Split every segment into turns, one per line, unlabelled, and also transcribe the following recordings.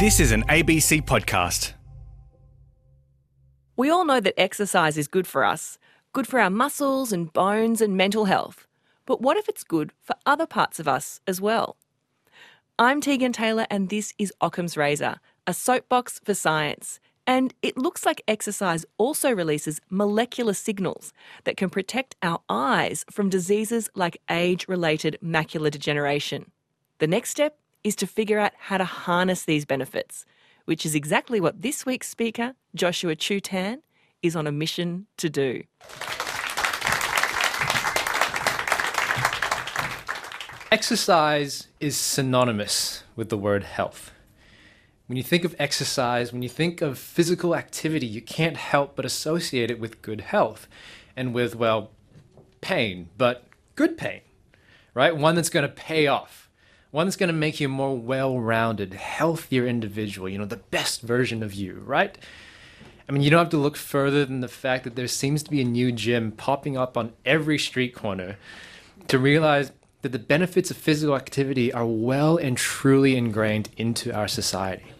This is an ABC podcast.
We all know that exercise is good for us, good for our muscles and bones and mental health. But what if it's good for other parts of us as well? I'm Tegan Taylor, and this is Occam's Razor, a soapbox for science. And it looks like exercise also releases molecular signals that can protect our eyes from diseases like age related macular degeneration. The next step is to figure out how to harness these benefits, which is exactly what this week's speaker, Joshua Chu-Tan, is on a mission to do.
Exercise is synonymous with the word health. When you think of exercise, when you think of physical activity, you can't help but associate it with good health and with, well, pain, but good pain, right? One that's going to pay off, one that's going to make you a more well rounded, healthier individual, you know, the best version of you, right? I mean, you don't have to look further than the fact that there seems to be a new gym popping up on every street corner to realize that the benefits of physical activity are well and truly ingrained into our society.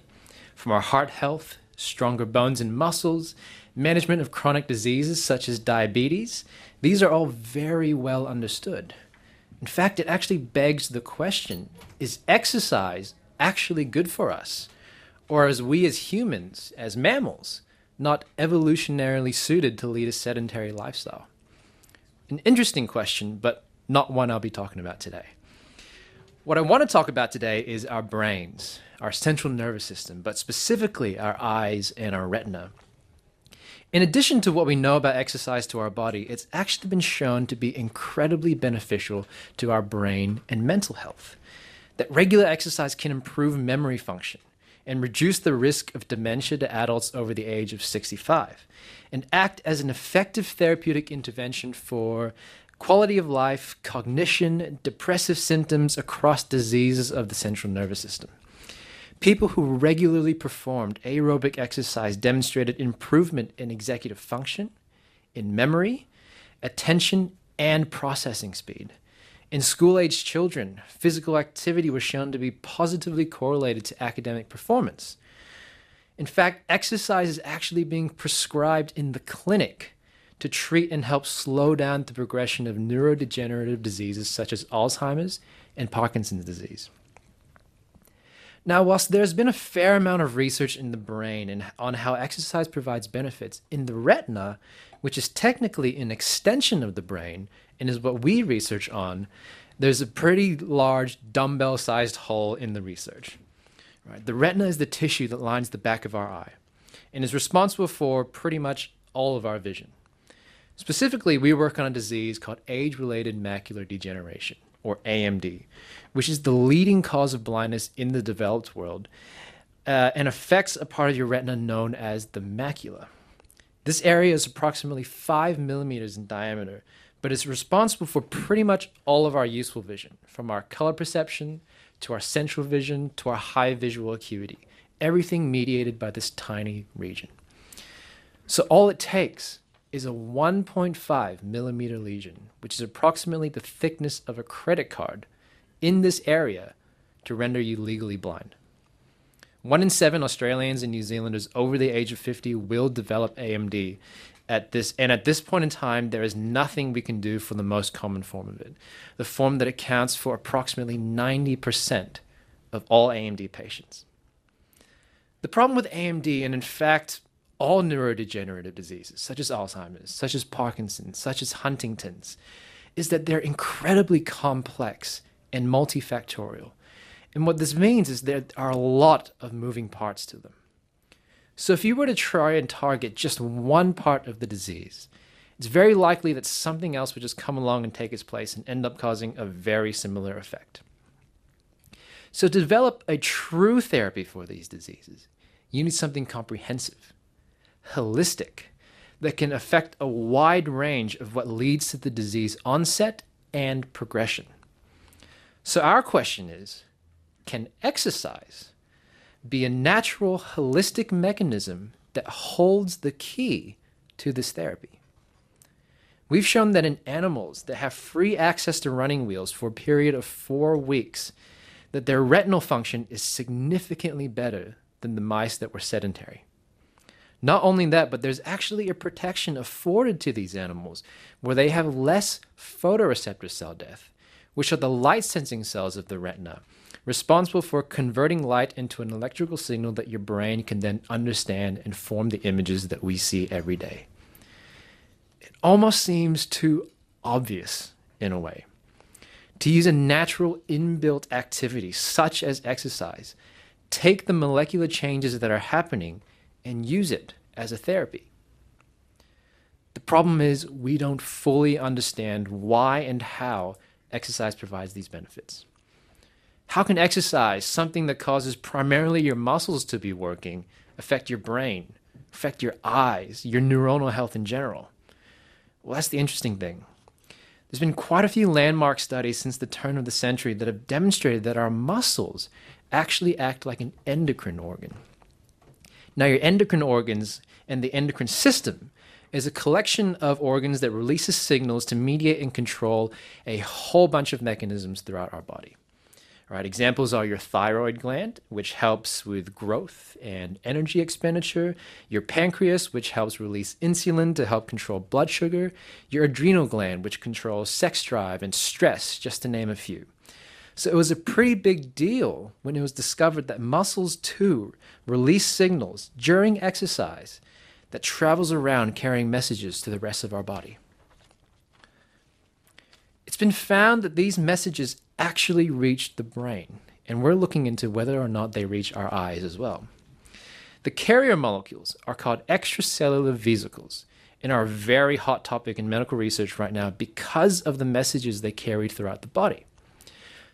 From our heart health, stronger bones and muscles, management of chronic diseases such as diabetes, these are all very well understood. In fact, it actually begs the question is exercise actually good for us? Or as we as humans, as mammals, not evolutionarily suited to lead a sedentary lifestyle? An interesting question, but not one I'll be talking about today. What I want to talk about today is our brains, our central nervous system, but specifically our eyes and our retina. In addition to what we know about exercise to our body, it's actually been shown to be incredibly beneficial to our brain and mental health. That regular exercise can improve memory function and reduce the risk of dementia to adults over the age of 65, and act as an effective therapeutic intervention for quality of life, cognition, depressive symptoms across diseases of the central nervous system. People who regularly performed aerobic exercise demonstrated improvement in executive function, in memory, attention, and processing speed. In school aged children, physical activity was shown to be positively correlated to academic performance. In fact, exercise is actually being prescribed in the clinic to treat and help slow down the progression of neurodegenerative diseases such as Alzheimer's and Parkinson's disease. Now, whilst there's been a fair amount of research in the brain and on how exercise provides benefits, in the retina, which is technically an extension of the brain and is what we research on, there's a pretty large dumbbell sized hole in the research. Right? The retina is the tissue that lines the back of our eye and is responsible for pretty much all of our vision. Specifically, we work on a disease called age related macular degeneration, or AMD, which is the leading cause of blindness in the developed world uh, and affects a part of your retina known as the macula. This area is approximately 5 millimeters in diameter, but is responsible for pretty much all of our useful vision, from our color perception to our central vision to our high visual acuity, everything mediated by this tiny region. So, all it takes is a 1.5 millimeter lesion, which is approximately the thickness of a credit card, in this area to render you legally blind. One in seven Australians and New Zealanders over the age of 50 will develop AMD. At this, and at this point in time, there is nothing we can do for the most common form of it, the form that accounts for approximately 90% of all AMD patients. The problem with AMD, and in fact, all neurodegenerative diseases, such as Alzheimer's, such as Parkinson's, such as Huntington's, is that they're incredibly complex and multifactorial. And what this means is there are a lot of moving parts to them. So if you were to try and target just one part of the disease, it's very likely that something else would just come along and take its place and end up causing a very similar effect. So to develop a true therapy for these diseases, you need something comprehensive holistic that can affect a wide range of what leads to the disease onset and progression. So, our question is can exercise be a natural, holistic mechanism that holds the key to this therapy? We've shown that in animals that have free access to running wheels for a period of four weeks, that their retinal function is significantly better than the mice that were sedentary. Not only that, but there's actually a protection afforded to these animals where they have less photoreceptor cell death, which are the light sensing cells of the retina, responsible for converting light into an electrical signal that your brain can then understand and form the images that we see every day. It almost seems too obvious in a way. To use a natural inbuilt activity such as exercise, take the molecular changes that are happening and use it as a therapy. The problem is we don't fully understand why and how exercise provides these benefits. How can exercise, something that causes primarily your muscles to be working, affect your brain, affect your eyes, your neuronal health in general? Well, that's the interesting thing. There's been quite a few landmark studies since the turn of the century that have demonstrated that our muscles actually act like an endocrine organ. Now, your endocrine organs and the endocrine system is a collection of organs that releases signals to mediate and control a whole bunch of mechanisms throughout our body. Right, examples are your thyroid gland, which helps with growth and energy expenditure, your pancreas, which helps release insulin to help control blood sugar, your adrenal gland, which controls sex drive and stress, just to name a few. So it was a pretty big deal when it was discovered that muscles too release signals during exercise that travels around carrying messages to the rest of our body. It's been found that these messages actually reach the brain, and we're looking into whether or not they reach our eyes as well. The carrier molecules are called extracellular vesicles and are a very hot topic in medical research right now because of the messages they carry throughout the body.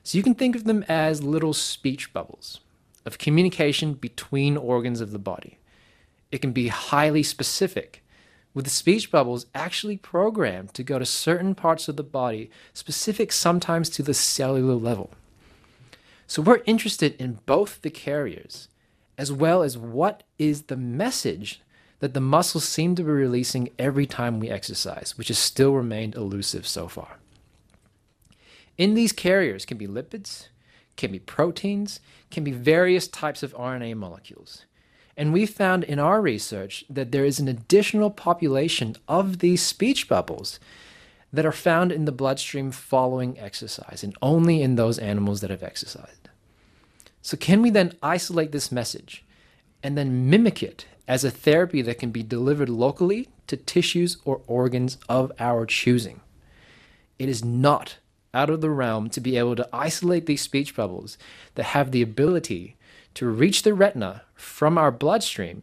So you can think of them as little speech bubbles of communication between organs of the body. It can be highly specific, with the speech bubbles actually programmed to go to certain parts of the body, specific sometimes to the cellular level. So we're interested in both the carriers, as well as what is the message that the muscles seem to be releasing every time we exercise, which has still remained elusive so far. In these carriers can be lipids, can be proteins, can be various types of RNA molecules. And we found in our research that there is an additional population of these speech bubbles that are found in the bloodstream following exercise, and only in those animals that have exercised. So, can we then isolate this message and then mimic it as a therapy that can be delivered locally to tissues or organs of our choosing? It is not out of the realm to be able to isolate these speech bubbles that have the ability to reach the retina from our bloodstream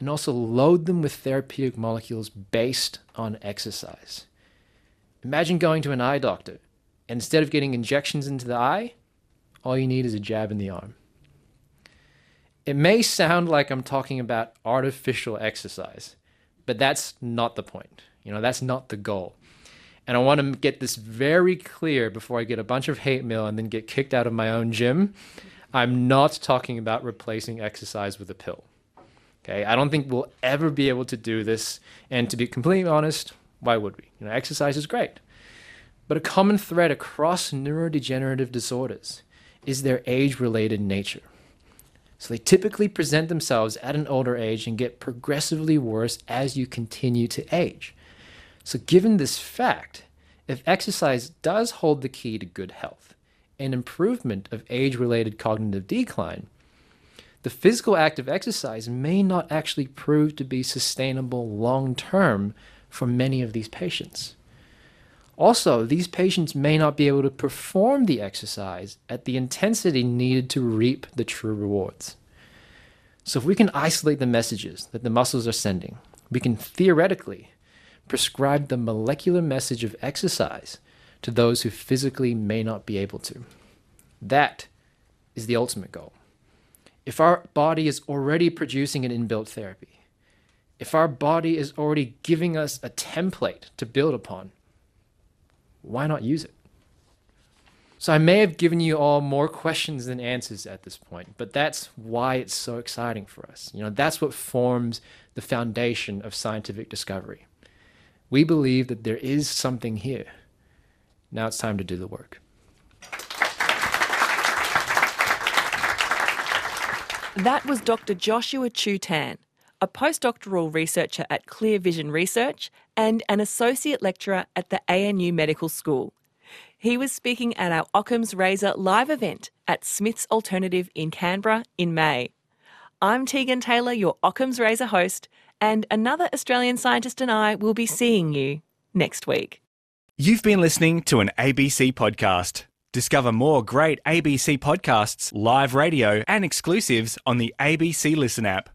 and also load them with therapeutic molecules based on exercise. Imagine going to an eye doctor, and instead of getting injections into the eye, all you need is a jab in the arm. It may sound like I'm talking about artificial exercise, but that's not the point. You know, that's not the goal. And I want to get this very clear before I get a bunch of hate mail and then get kicked out of my own gym. I'm not talking about replacing exercise with a pill. Okay, I don't think we'll ever be able to do this. And to be completely honest, why would we? You know, exercise is great. But a common thread across neurodegenerative disorders is their age related nature. So they typically present themselves at an older age and get progressively worse as you continue to age. So, given this fact, if exercise does hold the key to good health and improvement of age related cognitive decline, the physical act of exercise may not actually prove to be sustainable long term for many of these patients. Also, these patients may not be able to perform the exercise at the intensity needed to reap the true rewards. So, if we can isolate the messages that the muscles are sending, we can theoretically prescribe the molecular message of exercise to those who physically may not be able to. That is the ultimate goal. If our body is already producing an inbuilt therapy, if our body is already giving us a template to build upon, why not use it? So I may have given you all more questions than answers at this point, but that's why it's so exciting for us. You know, that's what forms the foundation of scientific discovery. We believe that there is something here. Now it's time to do the work.
That was Dr. Joshua Chu Tan, a postdoctoral researcher at Clear Vision Research and an associate lecturer at the ANU Medical School. He was speaking at our Occam's Razor live event at Smith's Alternative in Canberra in May. I'm Tegan Taylor, your Occam's Razor host, and another Australian scientist and I will be seeing you next week.
You've been listening to an ABC podcast. Discover more great ABC podcasts, live radio, and exclusives on the ABC Listen app.